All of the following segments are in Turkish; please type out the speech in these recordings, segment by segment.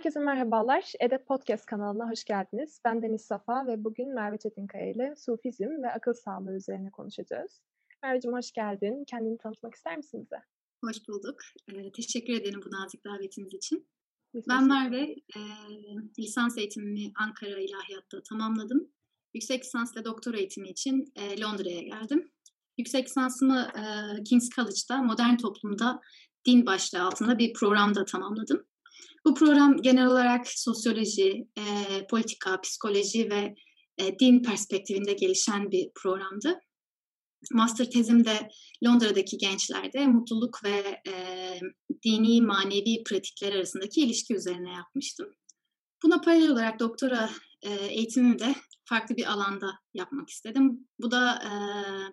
Herkese merhabalar. EDEP Podcast kanalına hoş geldiniz. Ben Deniz Safa ve bugün Merve Çetinkaya ile Sufizm ve akıl sağlığı üzerine konuşacağız. Merveciğim hoş geldin. Kendini tanıtmak ister misin bize? Hoş bulduk. Ee, teşekkür ederim bu nazik davetiniz için. Biz ben Merve, e, lisans eğitimimi Ankara İlahiyat'ta tamamladım. Yüksek lisans ve doktora eğitimi için e, Londra'ya geldim. Yüksek lisansımı e, King's College'da modern toplumda din başlığı altında bir programda tamamladım. Bu program genel olarak sosyoloji, e, politika, psikoloji ve e, din perspektifinde gelişen bir programdı. Master tezimde Londra'daki gençlerde mutluluk ve e, dini manevi pratikler arasındaki ilişki üzerine yapmıştım. Buna paralel olarak doktora e, eğitimimi de farklı bir alanda yapmak istedim. Bu da e,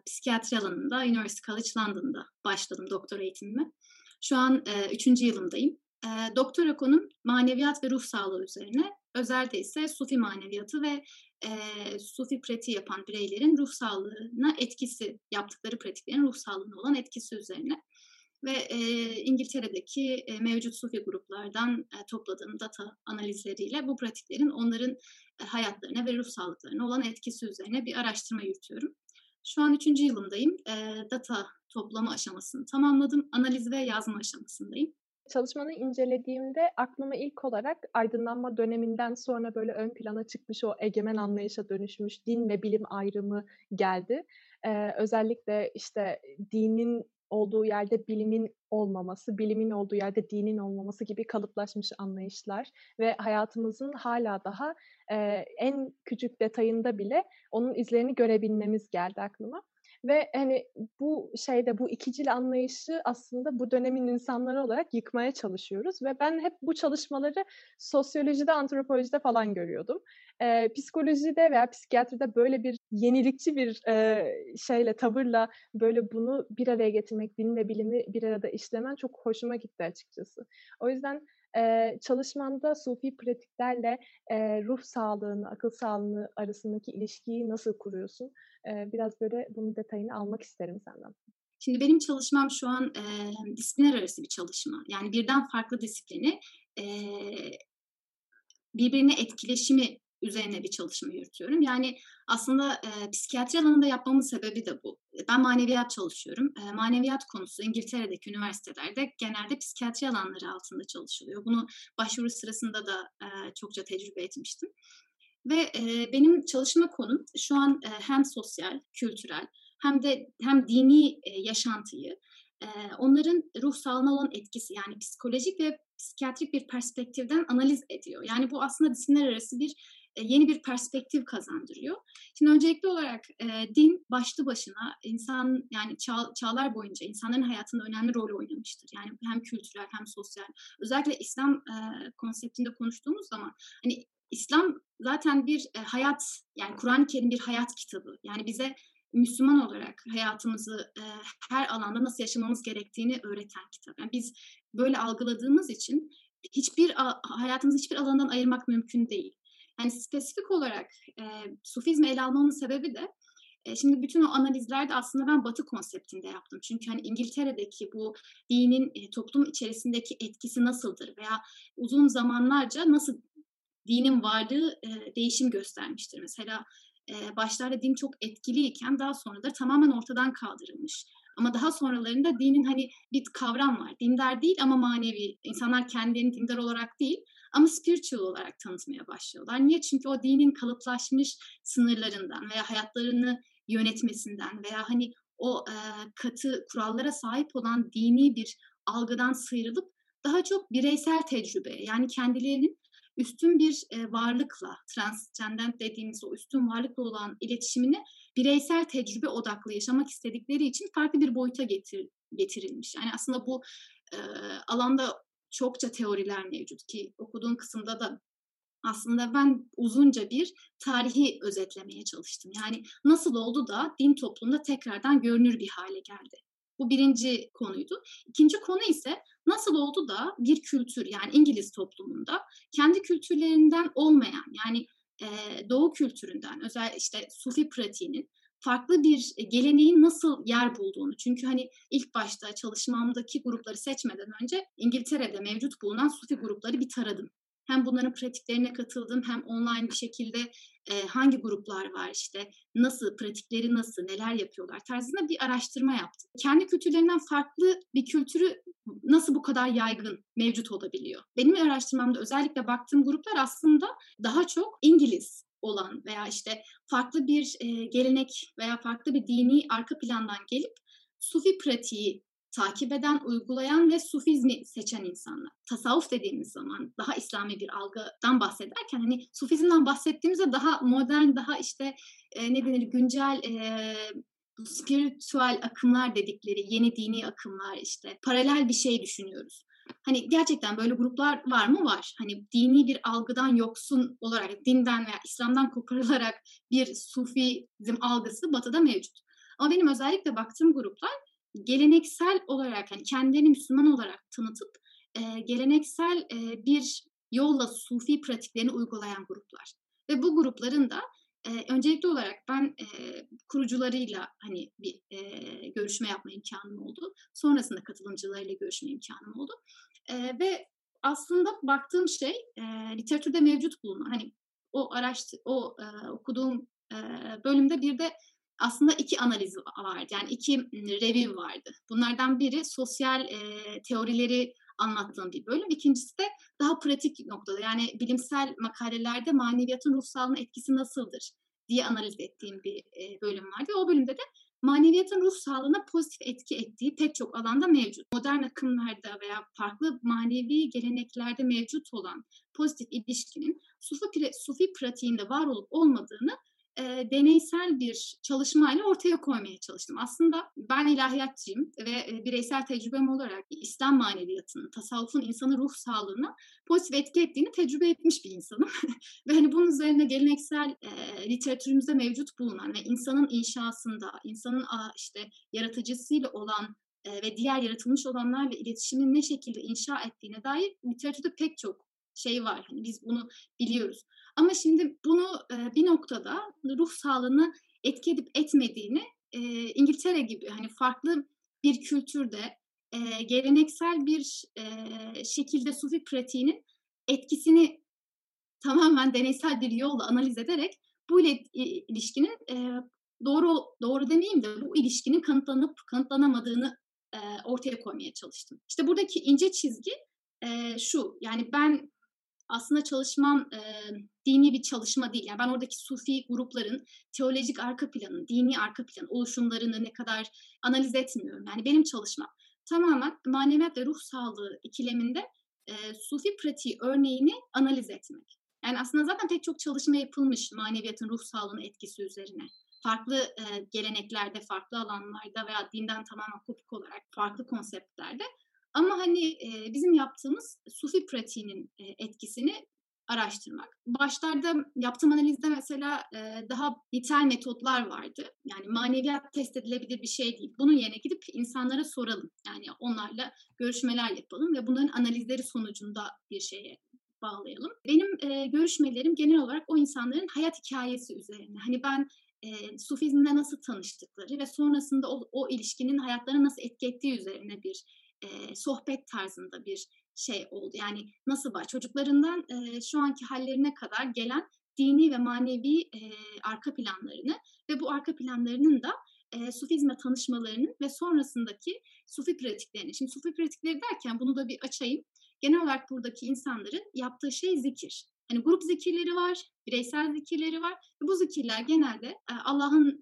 psikiyatri alanında University College London'da başladım doktora eğitimimi. Şu an e, üçüncü yılımdayım. E, doktora konum maneviyat ve ruh sağlığı üzerine. Özelde ise Sufi maneviyatı ve e, Sufi pratiği yapan bireylerin ruh sağlığına etkisi, yaptıkları pratiklerin ruh sağlığına olan etkisi üzerine. Ve e, İngiltere'deki e, mevcut Sufi gruplardan e, topladığım data analizleriyle bu pratiklerin onların e, hayatlarına ve ruh sağlıklarına olan etkisi üzerine bir araştırma yürütüyorum. Şu an üçüncü yılımdayım. E, data toplama aşamasını tamamladım. Analiz ve yazma aşamasındayım. Çalışmanı incelediğimde aklıma ilk olarak aydınlanma döneminden sonra böyle ön plana çıkmış o egemen anlayışa dönüşmüş din ve bilim ayrımı geldi. Ee, özellikle işte dinin olduğu yerde bilimin olmaması, bilimin olduğu yerde dinin olmaması gibi kalıplaşmış anlayışlar ve hayatımızın hala daha e, en küçük detayında bile onun izlerini görebilmemiz geldi aklıma. Ve hani bu şeyde bu ikicil anlayışı aslında bu dönemin insanları olarak yıkmaya çalışıyoruz ve ben hep bu çalışmaları sosyolojide, antropolojide falan görüyordum. Ee, psikolojide veya psikiyatride böyle bir yenilikçi bir e, şeyle, tavırla böyle bunu bir araya getirmek, ve bilimi bir arada işlemen çok hoşuma gitti açıkçası. O yüzden e, sufi pratiklerle e, ruh sağlığını, akıl sağlığını arasındaki ilişkiyi nasıl kuruyorsun? E, biraz böyle bunun detayını almak isterim senden. Şimdi benim çalışmam şu an e, disiplinler arası bir çalışma. Yani birden farklı disiplini e, birbirine etkileşimi üzerine bir çalışma yürütüyorum. Yani aslında e, psikiyatri alanında yapmamın sebebi de bu. Ben maneviyat çalışıyorum. E, maneviyat konusu İngiltere'deki üniversitelerde genelde psikiyatri alanları altında çalışılıyor. Bunu başvuru sırasında da e, çokça tecrübe etmiştim. Ve e, benim çalışma konum şu an e, hem sosyal, kültürel hem de hem dini e, yaşantıyı, e, onların ruh sağlığına olan etkisi yani psikolojik ve psikiyatrik bir perspektiften analiz ediyor. Yani bu aslında disiplinler arası bir e, yeni bir perspektif kazandırıyor. Şimdi öncelikli olarak e, din başlı başına insan yani çağ, çağlar boyunca insanların hayatında önemli rol oynamıştır. Yani hem kültürel hem sosyal. Özellikle İslam e, konseptinde konuştuğumuz zaman hani İslam zaten bir e, hayat yani Kur'an-ı Kerim bir hayat kitabı. Yani bize Müslüman olarak hayatımızı e, her alanda nasıl yaşamamız gerektiğini öğreten kitap. Yani biz böyle algıladığımız için hiçbir hayatımızı hiçbir alandan ayırmak mümkün değil. Yani spesifik olarak e, sufizmi ele almamın sebebi de e, şimdi bütün o analizlerde aslında ben Batı konseptinde yaptım. Çünkü hani İngiltere'deki bu dinin e, toplum içerisindeki etkisi nasıldır veya uzun zamanlarca nasıl dinin varlığı e, değişim göstermiştir. Mesela e, başlarda din çok etkiliyken daha sonra da tamamen ortadan kaldırılmış. Ama daha sonralarında dinin hani bir kavram var. Dindar değil ama manevi. İnsanlar kendilerini dindar olarak değil ama spiritual olarak tanıtmaya başlıyorlar. Niye? Çünkü o dinin kalıplaşmış sınırlarından veya hayatlarını yönetmesinden veya hani o e, katı kurallara sahip olan dini bir algıdan sıyrılıp daha çok bireysel tecrübe yani kendilerinin üstün bir e, varlıkla, transcendent dediğimiz o üstün varlıkla olan iletişimini bireysel tecrübe odaklı yaşamak istedikleri için farklı bir boyuta getir, getirilmiş. Yani aslında bu e, alanda çokça teoriler mevcut ki okuduğum kısımda da aslında ben uzunca bir tarihi özetlemeye çalıştım. Yani nasıl oldu da din toplumda tekrardan görünür bir hale geldi. Bu birinci konuydu. İkinci konu ise nasıl oldu da bir kültür yani İngiliz toplumunda kendi kültürlerinden olmayan yani e, Doğu kültüründen özel işte Sufi pratiğinin farklı bir geleneğin nasıl yer bulduğunu. Çünkü hani ilk başta çalışmamdaki grupları seçmeden önce İngiltere'de mevcut bulunan Sufi grupları bir taradım. hem bunların pratiklerine katıldım hem online bir şekilde e, hangi gruplar var işte nasıl pratikleri nasıl neler yapıyorlar tarzında bir araştırma yaptım. Kendi kültürlerinden farklı bir kültürü nasıl bu kadar yaygın mevcut olabiliyor? Benim araştırmamda özellikle baktığım gruplar aslında daha çok İngiliz olan veya işte farklı bir e, gelenek veya farklı bir dini arka plandan gelip Sufi pratiği takip eden, uygulayan ve sufizmi seçen insanlar. Tasavvuf dediğimiz zaman daha İslami bir algıdan bahsederken hani sufizmden bahsettiğimizde daha modern, daha işte e, ne denir güncel e, spiritüel akımlar dedikleri yeni dini akımlar işte paralel bir şey düşünüyoruz. Hani gerçekten böyle gruplar var mı? Var. Hani dini bir algıdan yoksun olarak, dinden veya İslam'dan koparılarak bir sufizm algısı batıda mevcut. Ama benim özellikle baktığım gruplar geleneksel olarak yani kendilerini Müslüman olarak tanıtıp e, geleneksel e, bir yolla sufi pratiklerini uygulayan gruplar. Ve bu grupların da e, öncelikli olarak ben e, kurucularıyla hani bir e, görüşme yapma imkanım oldu. Sonrasında katılımcılarıyla görüşme imkanım oldu. E, ve aslında baktığım şey e, literatürde mevcut bulunan hani o araştır o e, okuduğum e, bölümde bir de aslında iki analiz vardı. Yani iki review vardı. Bunlardan biri sosyal e, teorileri anlattığım bir bölüm. İkincisi de daha pratik noktada. Yani bilimsel makalelerde maneviyatın ruh sağlığına etkisi nasıldır diye analiz ettiğim bir e, bölüm vardı. O bölümde de maneviyatın ruh sağlığına pozitif etki ettiği pek çok alanda mevcut. Modern akımlarda veya farklı manevi geleneklerde mevcut olan pozitif ilişkinin sufi, sufi pratiğinde var olup olmadığını e, deneysel bir çalışmayla ortaya koymaya çalıştım. Aslında ben ilahiyatçıyım ve bireysel tecrübem olarak İslam maneviyatının, tasavvufun insanın ruh sağlığına pozitif etki ettiğini tecrübe etmiş bir insanım. ve hani bunun üzerine geleneksel e, literatürümüzde mevcut bulunan ve insanın inşasında, insanın a, işte yaratıcısıyla olan ve diğer yaratılmış olanlarla iletişimin ne şekilde inşa ettiğine dair literatürde pek çok şey var. Hani biz bunu biliyoruz. Ama şimdi bunu e, bir noktada ruh sağlığını etki edip etmediğini e, İngiltere gibi hani farklı bir kültürde e, geleneksel bir e, şekilde sufi pratiğinin etkisini tamamen deneysel bir yolla analiz ederek bu ile ilişkinin e, doğru doğru demeyeyim de bu ilişkinin kanıtlanıp kanıtlanamadığını e, ortaya koymaya çalıştım. İşte buradaki ince çizgi e, şu yani ben aslında çalışmam e, dini bir çalışma değil. Yani ben oradaki sufi grupların teolojik arka planını, dini arka planı, oluşumlarını ne kadar analiz etmiyorum. Yani benim çalışmam tamamen maneviyat ve ruh sağlığı ikileminde e, sufi pratiği örneğini analiz etmek. Yani aslında zaten pek çok çalışma yapılmış maneviyatın ruh sağlığına etkisi üzerine. Farklı e, geleneklerde, farklı alanlarda veya dinden tamamen kopuk olarak farklı konseptlerde ama hani e, bizim yaptığımız sufi pratiğinin e, etkisini araştırmak. Başlarda yaptığım analizde mesela e, daha nitel metotlar vardı. Yani maneviyat test edilebilir bir şey değil. Bunun yerine gidip insanlara soralım. Yani onlarla görüşmeler yapalım ve bunların analizleri sonucunda bir şeye bağlayalım. Benim e, görüşmelerim genel olarak o insanların hayat hikayesi üzerine. Hani ben e, Sufizmle nasıl tanıştıkları ve sonrasında o, o ilişkinin hayatlarına nasıl etki ettiği üzerine bir e, sohbet tarzında bir şey oldu. Yani nasıl var çocuklarından e, şu anki hallerine kadar gelen dini ve manevi e, arka planlarını ve bu arka planlarının da e, Sufizme tanışmalarının ve sonrasındaki Sufi pratiklerini. Şimdi Sufi pratikleri derken bunu da bir açayım. Genel olarak buradaki insanların yaptığı şey zikir. Hani grup zikirleri var, bireysel zikirleri var. Bu zikirler genelde Allah'ın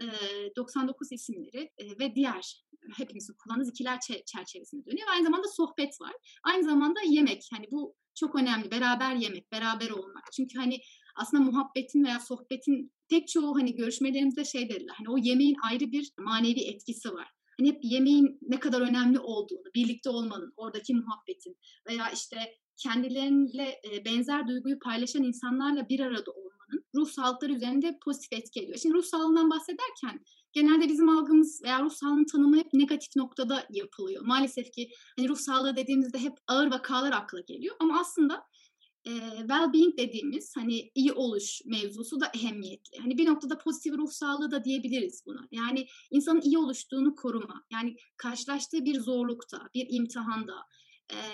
99 isimleri ve diğer hepimizin kullandığı zikirler çerçevesinde dönüyor. Aynı zamanda sohbet var. Aynı zamanda yemek. Hani bu çok önemli. Beraber yemek, beraber olmak. Çünkü hani aslında muhabbetin veya sohbetin pek çoğu hani görüşmelerimizde şey dediler. Hani o yemeğin ayrı bir manevi etkisi var. Hani hep yemeğin ne kadar önemli olduğunu, birlikte olmanın, oradaki muhabbetin veya işte kendileriyle benzer duyguyu paylaşan insanlarla bir arada olmanın ruh sağlıkları üzerinde pozitif etki ediyor. Şimdi ruh sağlığından bahsederken genelde bizim algımız veya ruh sağlığının tanımı hep negatif noktada yapılıyor. Maalesef ki hani ruh sağlığı dediğimizde hep ağır vakalar akla geliyor ama aslında e, well-being dediğimiz hani iyi oluş mevzusu da ehemmiyetli. Hani bir noktada pozitif ruh sağlığı da diyebiliriz buna. Yani insanın iyi oluştuğunu koruma. Yani karşılaştığı bir zorlukta, bir imtihanda,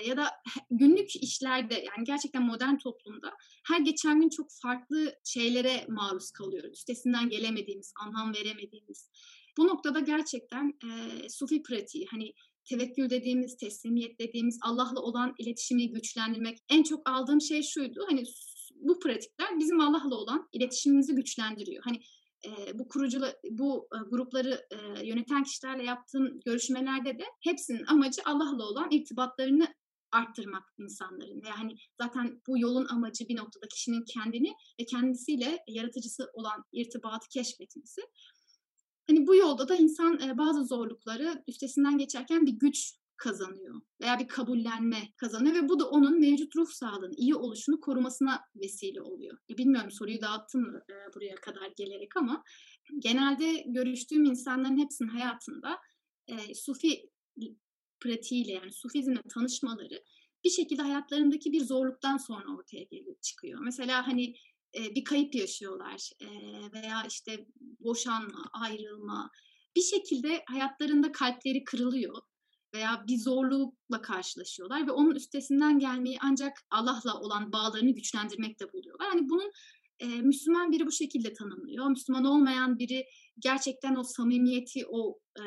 ya da günlük işlerde yani gerçekten modern toplumda her geçen gün çok farklı şeylere maruz kalıyoruz. Üstesinden gelemediğimiz, anlam veremediğimiz. Bu noktada gerçekten e, sufi pratiği hani tevekkül dediğimiz, teslimiyet dediğimiz, Allah'la olan iletişimi güçlendirmek. En çok aldığım şey şuydu. Hani bu pratikler bizim Allah'la olan iletişimimizi güçlendiriyor. Hani e, bu kurucu bu e, grupları e, yöneten kişilerle yaptığım görüşmelerde de hepsinin amacı Allah'la olan irtibatlarını arttırmak insanların ve hani zaten bu yolun amacı bir noktada kişinin kendini ve kendisiyle yaratıcısı olan irtibatı keşfetmesi. Hani bu yolda da insan e, bazı zorlukları üstesinden geçerken bir güç kazanıyor veya bir kabullenme kazanıyor ve bu da onun mevcut ruh sağlığının iyi oluşunu korumasına vesile oluyor. E, bilmiyorum soruyu dağıttım mı e, buraya kadar gelerek ama genelde görüştüğüm insanların hepsinin hayatında e, sufi pratiğiyle yani sufizmle tanışmaları bir şekilde hayatlarındaki bir zorluktan sonra ortaya gelip çıkıyor. Mesela hani e, bir kayıp yaşıyorlar e, veya işte boşanma, ayrılma bir şekilde hayatlarında kalpleri kırılıyor veya bir zorlukla karşılaşıyorlar ve onun üstesinden gelmeyi ancak Allah'la olan bağlarını güçlendirmekte buluyorlar. Yani bunun e, Müslüman biri bu şekilde tanımlıyor. Müslüman olmayan biri gerçekten o samimiyeti, o e,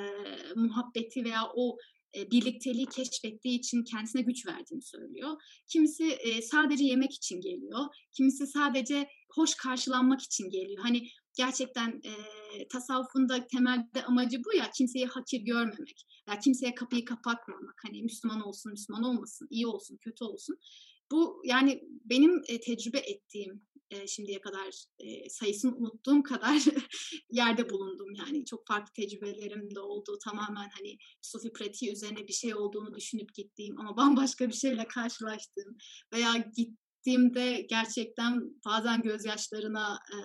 muhabbeti veya o e, birlikteliği keşfettiği için kendisine güç verdiğini söylüyor. Kimisi e, sadece yemek için geliyor. Kimisi sadece hoş karşılanmak için geliyor. Hani gerçekten e, tasavvufun da temelde amacı bu ya kimseyi hakir görmemek. Ya kimseye kapıyı kapatmamak. Hani Müslüman olsun, Müslüman olmasın, iyi olsun, kötü olsun. Bu yani benim e, tecrübe ettiğim e, şimdiye kadar e, sayısını unuttuğum kadar yerde bulundum yani çok farklı tecrübelerim de oldu tamamen hani sufi pratiği üzerine bir şey olduğunu düşünüp gittiğim ama bambaşka bir şeyle karşılaştığım veya git gittiğimde gerçekten bazen gözyaşlarına e,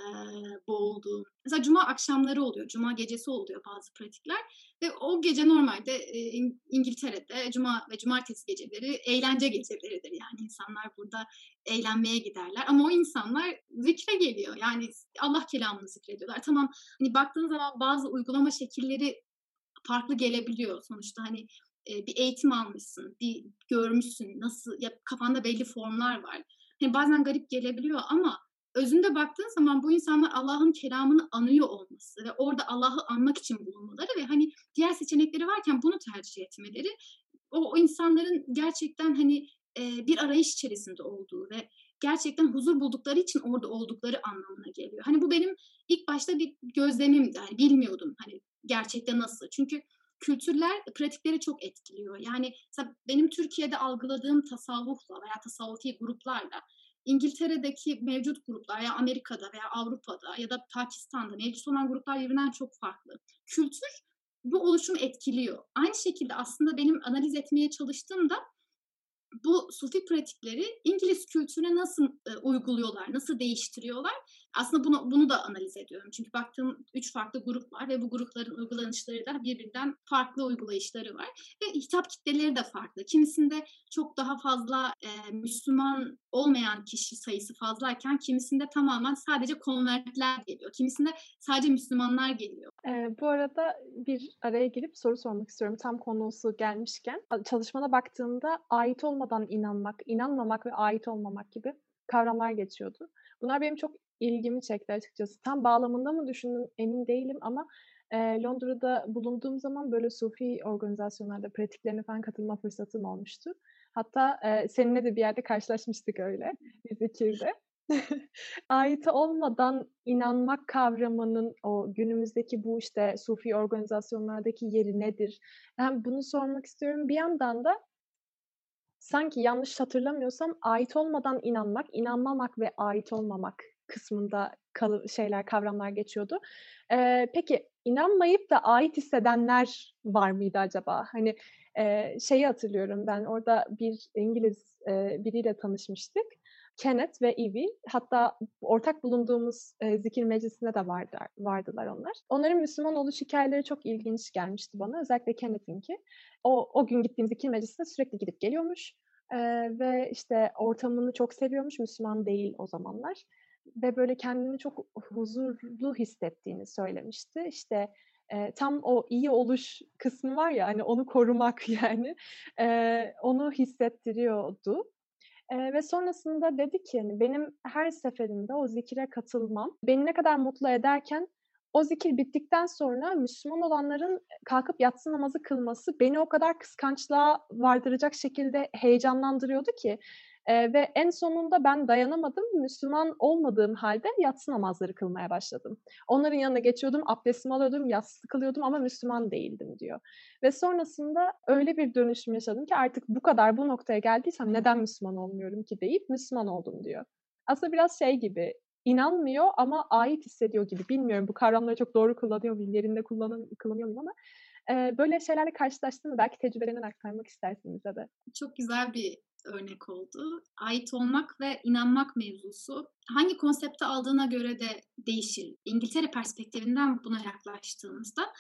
boğulduğum. Mesela cuma akşamları oluyor, cuma gecesi oluyor bazı pratikler ve o gece normalde e, İngiltere'de cuma ve cumartesi geceleri eğlence geceleridir. Yani insanlar burada eğlenmeye giderler ama o insanlar zikre geliyor. Yani Allah kelamını zikrediyorlar. Tamam hani baktığın zaman bazı uygulama şekilleri farklı gelebiliyor. Sonuçta hani bir eğitim almışsın, bir görmüşsün, nasıl ya kafanda belli formlar var bazen garip gelebiliyor ama özünde baktığın zaman bu insanlar Allah'ın kelamını anıyor olması ve orada Allah'ı anmak için bulunmaları ve hani diğer seçenekleri varken bunu tercih etmeleri o, o insanların gerçekten hani e, bir arayış içerisinde olduğu ve gerçekten huzur buldukları için orada oldukları anlamına geliyor. Hani bu benim ilk başta bir gözlemimdi. Yani bilmiyordum hani gerçekten nasıl. Çünkü kültürler pratikleri çok etkiliyor. Yani benim Türkiye'de algıladığım tasavvufla veya tasavvufi gruplarla İngiltere'deki mevcut gruplar ya Amerika'da veya Avrupa'da ya da Pakistan'da mevcut olan gruplar birbirinden çok farklı. Kültür bu oluşumu etkiliyor. Aynı şekilde aslında benim analiz etmeye çalıştığımda bu sufi pratikleri İngiliz kültürüne nasıl e, uyguluyorlar, nasıl değiştiriyorlar? Aslında bunu bunu da analiz ediyorum. Çünkü baktığım üç farklı grup var ve bu grupların uygulanışları da birbirinden farklı uygulayışları var. Ve hitap kitleleri de farklı. Kimisinde çok daha fazla e, Müslüman olmayan kişi sayısı fazlayken kimisinde tamamen sadece konvertler geliyor. Kimisinde sadece Müslümanlar geliyor. Ee, bu arada bir araya girip soru sormak istiyorum. Tam konusu gelmişken. Çalışmana baktığımda ait olmadan inanmak, inanmamak ve ait olmamak gibi kavramlar geçiyordu. Bunlar benim çok ilgimi çekti açıkçası. Tam bağlamında mı düşündüm emin değilim ama e, Londra'da bulunduğum zaman böyle sufi organizasyonlarda pratiklerine falan katılma fırsatım olmuştu. Hatta e, seninle de bir yerde karşılaşmıştık öyle bir zikirde. Ait olmadan inanmak kavramının o günümüzdeki bu işte sufi organizasyonlardaki yeri nedir? Ben bunu sormak istiyorum. Bir yandan da sanki yanlış hatırlamıyorsam ait olmadan inanmak, inanmamak ve ait olmamak kısmında kal- şeyler, kavramlar geçiyordu. Ee, peki inanmayıp da ait hissedenler var mıydı acaba? Hani e, şeyi hatırlıyorum ben orada bir İngiliz e, biriyle tanışmıştık. Kenneth ve Evie hatta ortak bulunduğumuz e, zikir meclisinde de vardı, vardılar onlar. Onların Müslüman oluş hikayeleri çok ilginç gelmişti bana. Özellikle Kenneth'inki. O, o gün gittiğim zikir meclisine sürekli gidip geliyormuş. E, ve işte ortamını çok seviyormuş. Müslüman değil o zamanlar ve böyle kendini çok huzurlu hissettiğini söylemişti. İşte e, tam o iyi oluş kısmı var ya hani onu korumak yani e, onu hissettiriyordu. E, ve sonrasında dedi ki hani benim her seferinde o zikire katılmam beni ne kadar mutlu ederken o zikir bittikten sonra Müslüman olanların kalkıp yatsı namazı kılması beni o kadar kıskançlığa vardıracak şekilde heyecanlandırıyordu ki e, ve en sonunda ben dayanamadım. Müslüman olmadığım halde yatsı namazları kılmaya başladım. Onların yanına geçiyordum, abdestimi alıyordum, yatsı kılıyordum ama Müslüman değildim diyor. Ve sonrasında öyle bir dönüşüm yaşadım ki artık bu kadar bu noktaya geldiysem neden Müslüman olmuyorum ki deyip Müslüman oldum diyor. Aslında biraz şey gibi inanmıyor ama ait hissediyor gibi. Bilmiyorum bu kavramları çok doğru kullanıyor muyum, yerinde kullanıyor, muyum ama e, böyle şeylerle karşılaştığımda belki tecrübelerinden aktarmak istersin bize de. Çok güzel bir örnek oldu. Ait olmak ve inanmak mevzusu hangi konsepte aldığına göre de değişir. İngiltere perspektifinden buna yaklaştığımızda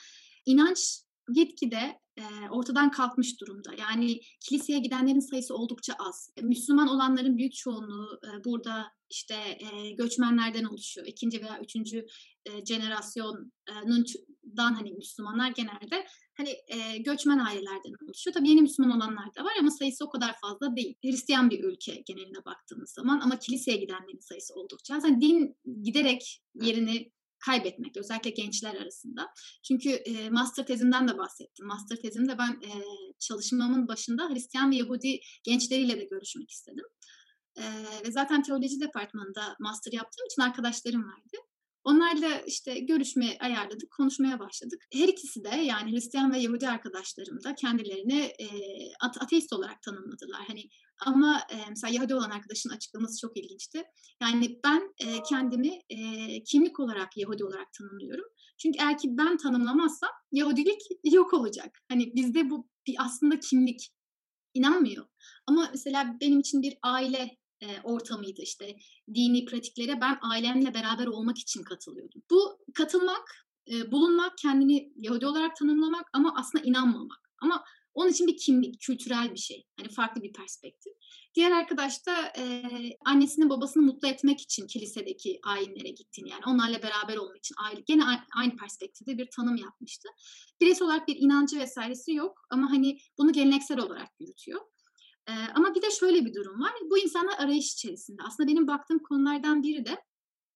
inanç gitgide e, ortadan kalkmış durumda. Yani kiliseye gidenlerin sayısı oldukça az. Müslüman olanların büyük çoğunluğu e, burada işte e, göçmenlerden oluşuyor. İkinci veya üçüncü e, jenerasyondan hani Müslümanlar genelde hani e, göçmen ailelerden oluşuyor. Tabii yeni Müslüman olanlar da var ama sayısı o kadar fazla değil. Hristiyan bir ülke geneline baktığımız zaman ama kiliseye gidenlerin sayısı oldukça az. Yani din giderek yerini kaybetmek özellikle gençler arasında. Çünkü e, master tezimden de bahsettim. Master tezimde ben e, çalışmamın başında Hristiyan ve Yahudi gençleriyle de görüşmek istedim. E, ve zaten teoloji departmanında master yaptığım için arkadaşlarım vardı. Onlarla işte görüşme ayarladık, konuşmaya başladık. Her ikisi de yani Hristiyan ve Yahudi arkadaşlarım da kendilerini e, ateist olarak tanımladılar. Hani ama e, mesela Yahudi olan arkadaşın açıklaması çok ilginçti. Yani ben e, kendimi e, kimlik olarak Yahudi olarak tanımlıyorum. Çünkü eğer ki ben tanımlamazsam Yahudilik yok olacak. Hani bizde bu bir aslında kimlik inanmıyor. Ama mesela benim için bir aile e, ortamıydı işte dini pratiklere ben ailemle beraber olmak için katılıyordum. Bu katılmak, e, bulunmak, kendini Yahudi olarak tanımlamak ama aslında inanmamak. Ama onun için bir kimlik, kültürel bir şey. Hani farklı bir perspektif. Diğer arkadaş da e, annesini babasını mutlu etmek için kilisedeki ayinlere gittiğini yani onlarla beraber olmak için aile, gene aynı perspektifte bir tanım yapmıştı. Bireysel olarak bir inancı vesairesi yok ama hani bunu geleneksel olarak yürütüyor. Ama bir de şöyle bir durum var. Bu insanlar arayış içerisinde. Aslında benim baktığım konulardan biri de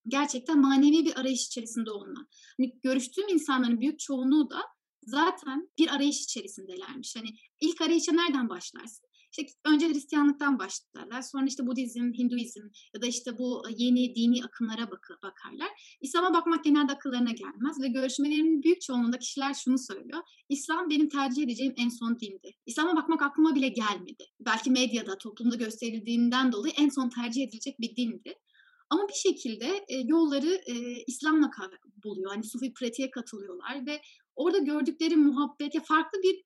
gerçekten manevi bir arayış içerisinde olma. Hani görüştüğüm insanların büyük çoğunluğu da zaten bir arayış içerisindelermiş. Hani ilk arayışa nereden başlarsın? İşte önce Hristiyanlıktan başlarlar. Sonra işte Budizm, Hinduizm ya da işte bu yeni dini akımlara bak bakarlar. İslam'a bakmak genelde akıllarına gelmez ve görüşmelerimin büyük çoğunluğunda kişiler şunu söylüyor. İslam benim tercih edeceğim en son dindi. İslam'a bakmak aklıma bile gelmedi. Belki medyada, toplumda gösterildiğinden dolayı en son tercih edilecek bir dindi. Ama bir şekilde e, yolları e, İslam'la buluyor. Hani Sufi pratiğe katılıyorlar ve orada gördükleri muhabbete farklı bir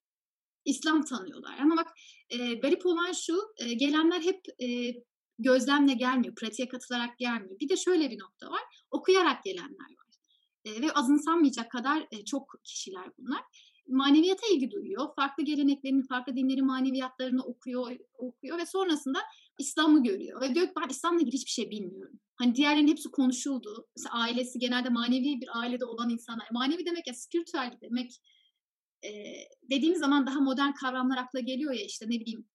İslam tanıyorlar. Ama bak e, garip olan şu, e, gelenler hep e, gözlemle gelmiyor, pratiğe katılarak gelmiyor. Bir de şöyle bir nokta var, okuyarak gelenler var. E, ve azımsanmayacak kadar e, çok kişiler bunlar. Maneviyata ilgi duyuyor, farklı geleneklerin, farklı dinlerin maneviyatlarını okuyor, okuyor ve sonrasında İslam'ı görüyor. Ve diyor ki ben İslam'la ilgili hiçbir şey bilmiyorum. Hani diğerlerinin hepsi konuşuldu. Mesela ailesi genelde manevi bir ailede olan insanlar. Manevi demek ya spiritüel demek e, dediğimiz zaman daha modern kavramlar akla geliyor ya işte ne bileyim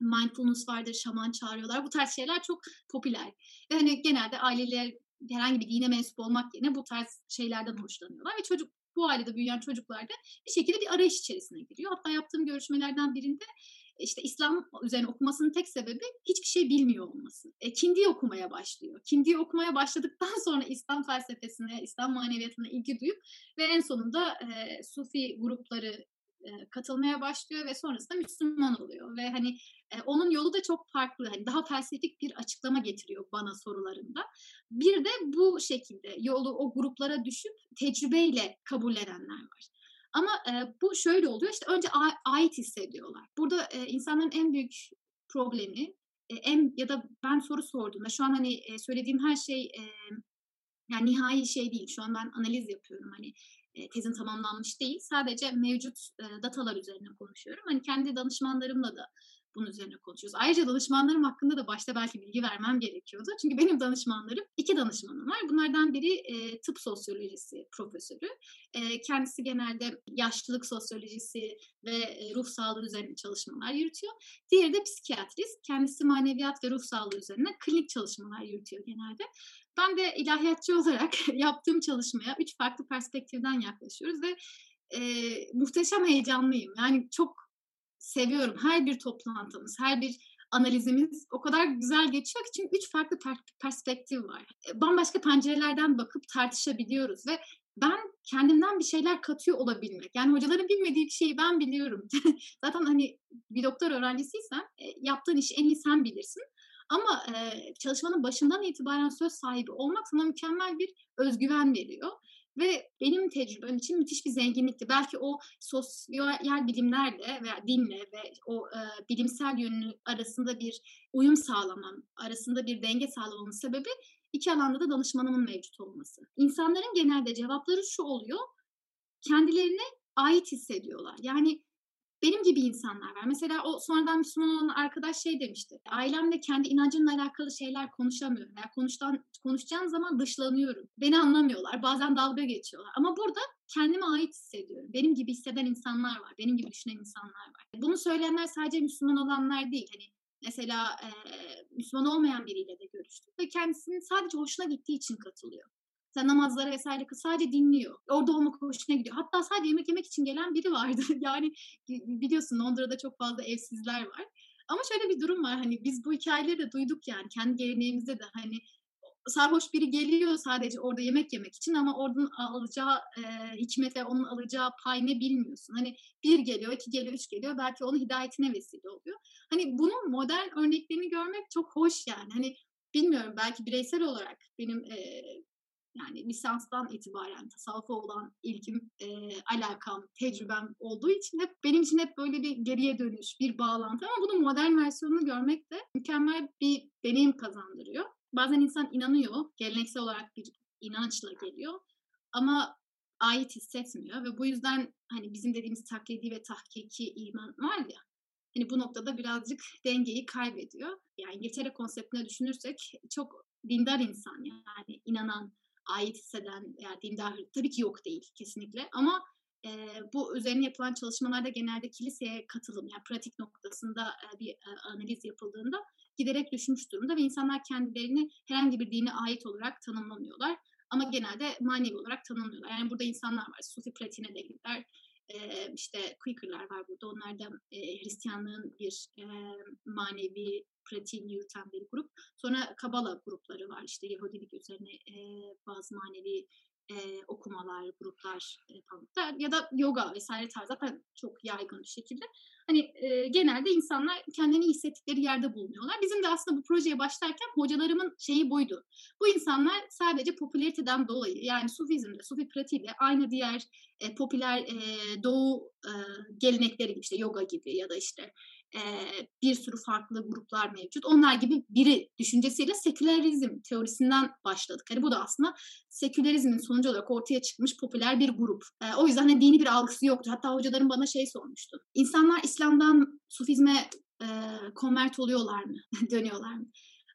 mindfulness vardır, şaman çağırıyorlar. Bu tarz şeyler çok popüler. Ve hani genelde aileler herhangi bir dine mensup olmak yerine bu tarz şeylerden hoşlanıyorlar ve çocuk bu ailede büyüyen çocuklar da bir şekilde bir arayış içerisine giriyor. Hatta yaptığım görüşmelerden birinde işte İslam üzerine okumasının tek sebebi hiçbir şey bilmiyor olması. E, Kindi okumaya başlıyor. Kindi okumaya başladıktan sonra İslam felsefesine, İslam maneviyatına ilgi duyup ve en sonunda e, Sufi grupları e, katılmaya başlıyor ve sonrasında Müslüman oluyor ve hani e, onun yolu da çok farklı hani daha felsefik bir açıklama getiriyor bana sorularında. Bir de bu şekilde yolu o gruplara düşüp tecrübeyle kabullenenler var. Ama e, bu şöyle oluyor işte önce ait hissediyorlar. Burada e, insanların en büyük problemi e, en ya da ben soru sorduğumda şu an hani e, söylediğim her şey e, yani nihai şey değil. Şu an ben analiz yapıyorum hani e, tezin tamamlanmış değil. Sadece mevcut e, datalar üzerine konuşuyorum. Hani kendi danışmanlarımla da bunun üzerine konuşuyoruz. Ayrıca danışmanlarım hakkında da başta belki bilgi vermem gerekiyordu. Çünkü benim danışmanlarım, iki danışmanım var. Bunlardan biri e, tıp sosyolojisi profesörü. E, kendisi genelde yaşlılık sosyolojisi ve e, ruh sağlığı üzerine çalışmalar yürütüyor. Diğeri de psikiyatrist. Kendisi maneviyat ve ruh sağlığı üzerine klinik çalışmalar yürütüyor genelde. Ben de ilahiyatçı olarak yaptığım çalışmaya üç farklı perspektiften yaklaşıyoruz ve e, muhteşem heyecanlıyım. Yani çok seviyorum. Her bir toplantımız, her bir analizimiz o kadar güzel geçiyor ki çünkü üç farklı per- perspektif var. Bambaşka pencerelerden bakıp tartışabiliyoruz ve ben kendimden bir şeyler katıyor olabilmek. Yani hocaların bilmediği bir şeyi ben biliyorum. Zaten hani bir doktor öğrencisiysen yaptığın işi en iyi sen bilirsin. Ama e, çalışmanın başından itibaren söz sahibi olmak sana mükemmel bir özgüven veriyor. Ve benim tecrübem için müthiş bir zenginlikti. Belki o sosyal bilimlerle veya dinle ve o e, bilimsel yönü arasında bir uyum sağlamam, arasında bir denge sağlamamın sebebi iki alanda da danışmanımın mevcut olması. İnsanların genelde cevapları şu oluyor, kendilerine ait hissediyorlar. Yani benim gibi insanlar var. Mesela o sonradan Müslüman olan arkadaş şey demişti. Ailemle kendi inancımla alakalı şeyler konuşamıyorum. Yani konuştan, konuşacağım zaman dışlanıyorum. Beni anlamıyorlar. Bazen dalga geçiyorlar. Ama burada kendime ait hissediyorum. Benim gibi hisseden insanlar var. Benim gibi düşünen insanlar var. Bunu söyleyenler sadece Müslüman olanlar değil. Hani mesela e, Müslüman olmayan biriyle de görüştüm ve kendisinin sadece hoşuna gittiği için katılıyor. Sen namazlara vesaire sadece dinliyor. Orada olmak hoşuna gidiyor. Hatta sadece yemek yemek için gelen biri vardı. yani biliyorsun Londra'da çok fazla evsizler var. Ama şöyle bir durum var hani biz bu hikayeleri de duyduk yani kendi geleneğimizde de hani sarhoş biri geliyor sadece orada yemek yemek için ama oradan alacağı e, hikmete, onun alacağı pay ne bilmiyorsun. Hani bir geliyor, iki geliyor, üç geliyor. Belki onun hidayetine vesile oluyor. Hani bunun modern örneklerini görmek çok hoş yani. Hani bilmiyorum belki bireysel olarak benim e, yani lisanstan itibaren tasavvufa olan ilgim, e, alakam, tecrübem olduğu için hep benim için hep böyle bir geriye dönüş, bir bağlantı ama bunun modern versiyonunu görmek de mükemmel bir deneyim kazandırıyor. Bazen insan inanıyor, geleneksel olarak bir inançla geliyor ama ait hissetmiyor ve bu yüzden hani bizim dediğimiz taklidi ve tahkiki iman var ya hani bu noktada birazcık dengeyi kaybediyor. Yani İngiltere konseptine düşünürsek çok dindar insan yani inanan, ait hisseden yani dindar tabii ki yok değil kesinlikle ama e, bu üzerine yapılan çalışmalarda genelde kiliseye katılım yani pratik noktasında e, bir e, analiz yapıldığında giderek düşmüş durumda ve insanlar kendilerini herhangi bir dine ait olarak tanımlamıyorlar ama genelde manevi olarak tanımlıyorlar. Yani burada insanlar var, Sufi pratiğine de gider, e, işte Quaker'lar var burada. Onlar da e, Hristiyanlığın bir e, manevi pratiğini yürüten bir grup. Sonra Kabala grupları var. İşte Yahudilik üzerine e, bazı manevi e, okumalar, gruplar e, ya da yoga vesaire tarz zaten çok yaygın bir şekilde. Hani e, genelde insanlar kendini hissettikleri yerde bulunuyorlar. Bizim de aslında bu projeye başlarken hocalarımın şeyi buydu. Bu insanlar sadece popülariteden dolayı yani Sufizmde, Sufi pratiğiyle aynı diğer e, popüler e, doğu e, gelenekleri gibi işte yoga gibi ya da işte e, bir sürü farklı gruplar mevcut. Onlar gibi biri düşüncesiyle sekülerizm teorisinden başladık. Yani bu da aslında sekülerizmin sonucu olarak ortaya çıkmış popüler bir grup. E, o yüzden hani dini bir algısı yoktu. Hatta hocalarım bana şey sormuştu. İnsanlar İslam'dan Sufizme e, konvert oluyorlar mı? Dönüyorlar mı?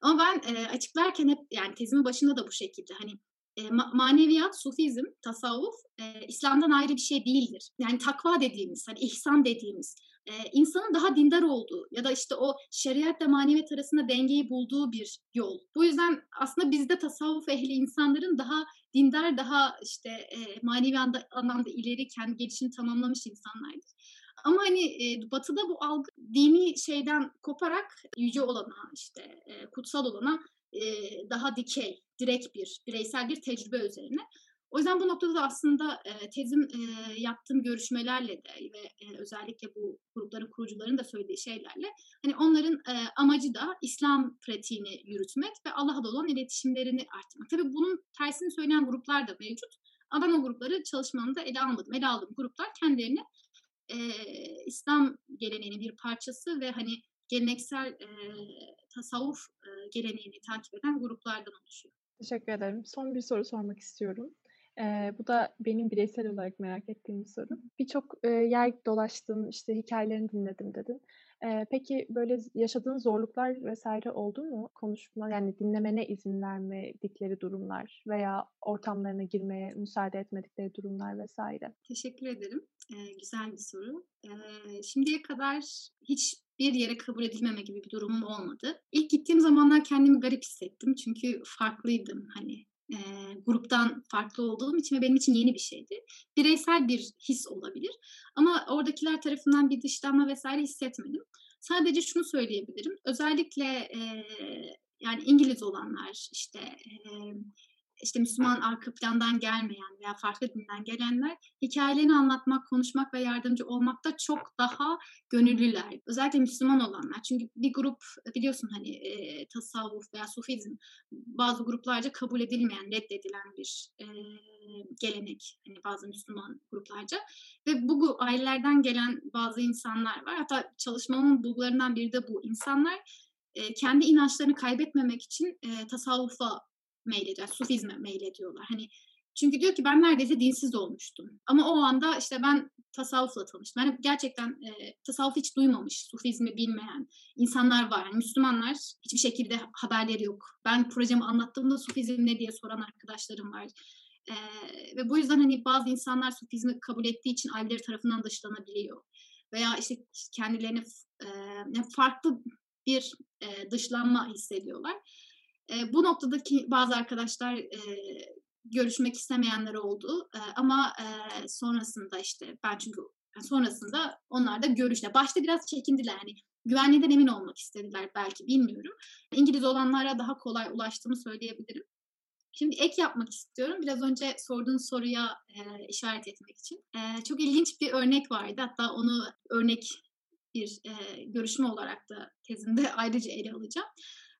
Ama ben e, açıklarken hep yani tezimin başında da bu şekilde hani e, maneviyat, sufizm, tasavvuf e, İslam'dan ayrı bir şey değildir. Yani takva dediğimiz, hani ihsan dediğimiz, e, insanın daha dindar olduğu ya da işte o şeriatla maneviyat arasında dengeyi bulduğu bir yol. Bu yüzden aslında bizde tasavvuf ehli insanların daha dindar, daha işte e, manevi anlamda ileri kendi gelişini tamamlamış insanlardır. Ama hani e, batıda bu algı dini şeyden koparak yüce olana işte e, kutsal olana e, daha dikey, direkt bir, bireysel bir tecrübe üzerine. O yüzden bu noktada da aslında e, tezim e, yaptığım görüşmelerle de ve e, özellikle bu grupların kurucularının da söylediği şeylerle hani onların e, amacı da İslam pratiğini yürütmek ve Allah'a olan iletişimlerini arttırmak. Tabii bunun tersini söyleyen gruplar da mevcut. Ama ben o grupları çalışmamda ele almadım. Ele aldığım gruplar kendilerini e, İslam geleneğinin bir parçası ve hani geleneksel e, tasavvuf e, geleneğini takip eden gruplardan oluşuyor. Teşekkür ederim. Son bir soru sormak istiyorum. Eee, bu da benim bireysel olarak merak ettiğim bir soru. Birçok, eee, yer dolaştın, işte, hikâyelerini dinledim dedin. Eee, peki, böyle, yaşadığın zorluklar vs. oldu mu? Konuşma, yani dinlemene izin vermedikleri durumlar veya ortamlarına girmeye müsaade etmedikleri durumlar vs. Teşekkür ederim. Eee, güzel bir soru. Eee, şimdiye kadar hiçbir yere kabul edilmeme gibi bir durumum olmadı. İlk gittiğim zamanlar kendimi garip hissettim çünkü farklıydım, hani, eee, gruptan farklı olduğum için ve benim için yeni bir şeydi. Bireysel bir his olabilir ama oradakiler tarafından bir dışlanma vs. hissetmedim. Sadece şunu söyleyebilirim, özellikle, eee, yani İngiliz olanlar, işte, emm, işte, Müslüman arka plandan gelmeyen veya farklı dinden gelenler hikâyelerini anlatmak, konuşmak ve yardımcı olmakta çok daha gönüllüler. Özellikle Müslüman olanlar. Çünkü bir grup biliyorsun, hani, eee, tasavvuf veya sufizm bazı gruplarca kabul edilmeyen, reddedilen bir, eee, gelenek, hani, bazı Müslüman gruplarca ve bu ailelerden gelen bazı insanlar var. Hatta çalışmamın bulgularından biri de bu. İnsanlar, kendi inançlarını kaybetmemek için, eee, tasavvufa meylediyor, sufizme meylediyorlar. Hani, çünkü diyor ki ben neredeyse dinsiz olmuştum ama o anda, işte, ben tasavvufla tanıştım. Yani gerçekten, eee, tasavvufu hiç duymamış, sufizmi bilmeyen insanlar var. Yani Müslümanlar hiçbir şekilde haberleri yok. Ben projemi anlattığımda sufizm ne diye soran arkadaşlarım var. Eee, ve bu yüzden, hani, bazı insanlar sufizmi kabul ettiği için aileleri tarafından dışlanabiliyor veya, işte, kendilerini eee, farklı bir, eee, dışlanma hissediyorlar. Eee, bu noktadaki bazı arkadaşlar, eee, görüşmek istemeyenler oldu, eee, ama, eee, sonrasında, işte, ben çünkü sonrasında onlar da görüşle başta biraz çekindiler, hani, güvenliğinden emin olmak istediler belki, bilmiyorum. İngiliz olanlara daha kolay ulaştığımı söyleyebilirim. Şimdi ek yapmak istiyorum. Biraz önce sorduğun soruya, eee, işaret etmek için. Eee, çok ilginç bir örnek vardı. Hatta onu örnek bir, eee, görüşme olarak da tezimde ayrıca ele alacağım.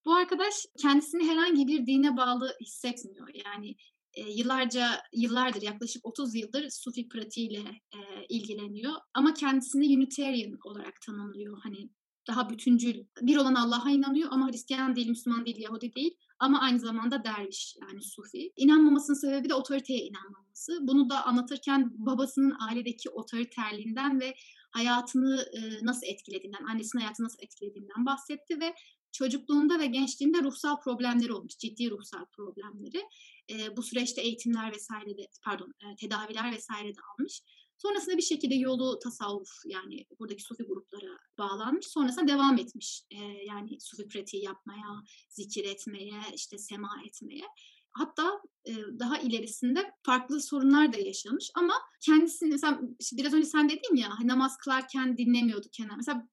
Bu arkadaş kendisini herhangi bir dine bağlı hissetmiyor. Yani, eee, yıllarca yıllardır, yaklaşık 30 yıldır Sufi pratiğiyle, eee, ilgileniyor ama kendisini Unitarian olarak tanımlıyor. Hani, daha bütüncül, bir olan Allah'a inanıyor ama Hristiyan değil, Müslüman değil, Yahudi değil ama aynı zamanda derviş, yani Sufi. İnanmamasının sebebi de otoriteye inanmaması. Bunu da anlatırken babasının ailedeki otoriterliğinden ve hayatını, eee, nasıl etkilediğinden, annesinin hayatını nasıl etkilediğinden bahsetti ve çocukluğunda ve gençliğinde ruhsal problemleri olmuş, ciddi ruhsal problemleri. Eee, bu süreçte eğitimler vs. de pardon, eee, tedaviler vs. de almış. Sonrasında bir şekilde yolu tasavvuf, yani buradaki Sufi gruplara bağlanmış. Sonrasında devam etmiş. Eee, yani Sufi pratiği yapmaya, zikir etmeye, işte, sema etmeye. Hatta, eee, daha ilerisinde farklı sorunlar da yaşamış ama kendisini mesela biraz önce sen dedin ya, hani, namaz kılarken dinlemiyordu kenar Mesela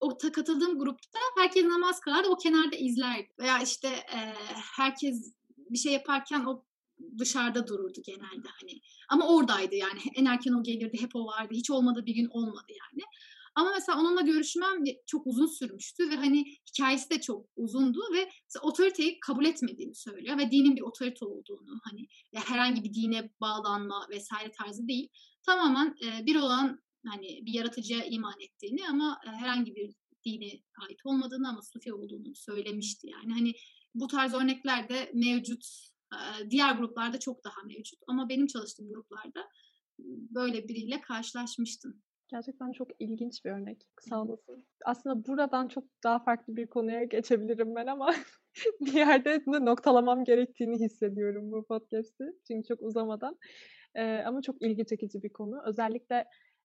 o katıldığım grupta herkes namaz kılardı, o kenarda izlerdi veya, işte, eee, herkes bir şey yaparken o dışarıda dururdu genelde, hani, ama oradaydı yani. En erken o gelirdi, hep o vardı. Hiç olmadığı bir gün olmadı yani. Ama mesela onunla görüşmem çok uzun sürmüştü ve, hani, hikâyesi de çok uzundu ve otoriteyi kabul etmediğini söylüyor ve dinin bir otorite olduğunu, hani, ya herhangi bir dine bağlanma vs. tarzı değil. Tamamen, bir olan, hani, bir yaratıcıya iman ettiğini ama, eee, herhangi bir dine ait olmadığını ama Sufi olduğunu söylemişti yani. Hani, bu tarz örnekler de mevcut. Eee, diğer gruplarda çok daha mevcut ama benim çalıştığım gruplarda böyle biriyle karşılaşmıştım. Gerçekten çok ilginç bir örnek. Sağ olasın. Aslında buradan çok daha farklı bir konuya geçebilirim ben ama bir yerde de noktalamam gerektiğini hissediyorum bu podcast'i. Çünkü çok uzamadan. Eee, ama çok ilgi çekici bir konu. Özellikle,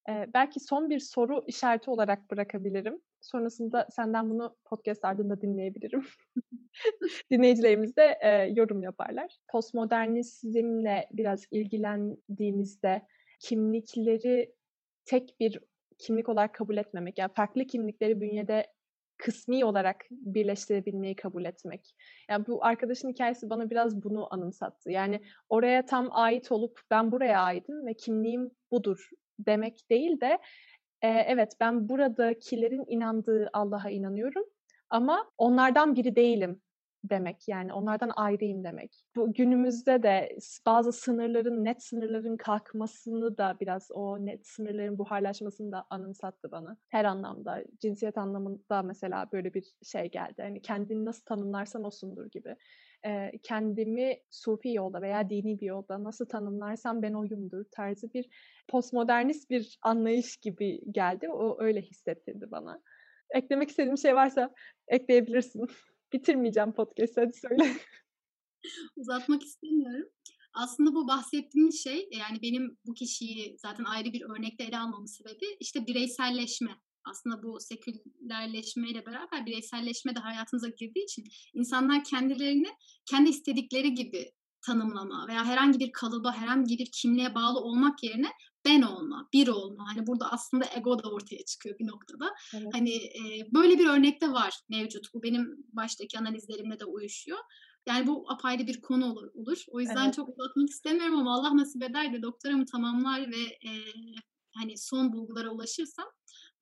eee, belki son bir soru işareti olarak bırakabilirim. Sonrasında senden bunu podcast ardında dinleyebilirim. Dinleyicilerimiz de, eee, yorum yaparlar. Postmodernizmle biraz ilgilendiğimizde kimlikleri tek bir kimlik olarak kabul etmemek, yani farklı kimlikleri bünyede kısmî olarak birleştirebilmeyi kabul etmek. Yani bu arkadaşın hikâyesi bana biraz bunu anımsattı. Yani oraya tam ait olup ben buraya aitim ve kimliğim budur demek değil de, eee, evet ben buradakilerin inandığı Allah'a inanıyorum ama onlardan biri değilim demek. Yani onlardan ayrıyım demek. Bu günümüzde de bazı sınırların, net sınırların kalkmasını da biraz o net sınırların buharlaşmasını da anımsattı bana her anlamda. Cinsiyet anlamında mesela böyle bir şey geldi. Hani kendini nasıl tanımlarsan osundur gibi. Eee, kendimi sufi yolda veya dini bir yolda nasıl tanımlarsam ben oyumdur tarzı bir postmodernist bir anlayış gibi geldi. O öyle hissettirdi bana. Eklemek istediğin şey varsa ekleyebilirsin. Bitirmeyeceğim podcast'ı hadi söyle. Uzatmak istemiyorum. Aslında bu bahsettiğim şey yani benim bu kişiyi zaten ayrı bir örnekte ele almamın sebebi işte bireyselleşme. Aslında bu sekülerleşmeyle beraber bireyselleşme de hayatımıza girdiği için insanlar kendilerini kendi istedikleri gibi tanımlama veya herhangi bir kalıba, herhangi bir kimliğe bağlı olmak yerine ben olma, bir olma. Hani burada aslında ego da ortaya çıkıyor bir noktada. Evet. Hani e, böyle bir örnek de var mevcut. Bu benim baştaki analizlerimle de uyuşuyor. Yani bu apayrı bir konu olur. olur. O yüzden evet. çok uzatmak istemiyorum ama Allah nasip eder de doktoramı tamamlar ve e, hani son bulgulara ulaşırsam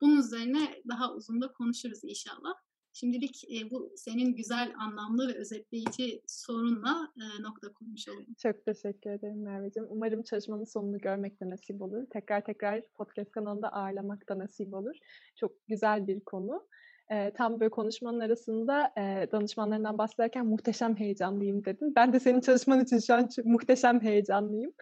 bunun üzerine daha uzun da konuşuruz inşallah. Şimdilik e, bu senin güzel, anlamlı ve özetleyici sorunla e, nokta koymuş olayım. Çok teşekkür ederim Merveciğim. Umarım çalışmanın sonunu görmek de nasip olur. Tekrar tekrar podcast kanalında ağırlamak da nasip olur. Çok güzel bir konu. E, tam böyle konuşmanın arasında e, danışmanlarından bahsederken muhteşem heyecanlıyım dedim. Ben de senin çalışman için şu an muhteşem heyecanlıyım.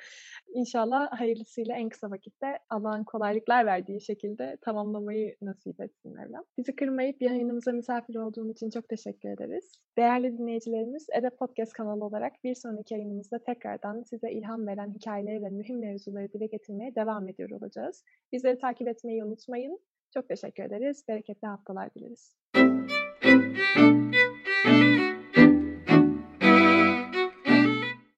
İnşallah hayırlısıyla en kısa vakitte Allah'ın kolaylıklar verdiği şekilde tamamlamayı nasip etsin Mevlam. Bizi kırmayıp yayınımıza misafir olduğun için çok teşekkür ederiz. Değerli dinleyicilerimiz, Edep Podcast kanalı olarak bir sonraki yayınımızda tekrardan size ilham veren hikayeleri ve mühim mevzuları dile getirmeye devam ediyor olacağız. Bizleri takip etmeyi unutmayın. Çok teşekkür ederiz. Bereketli haftalar dileriz.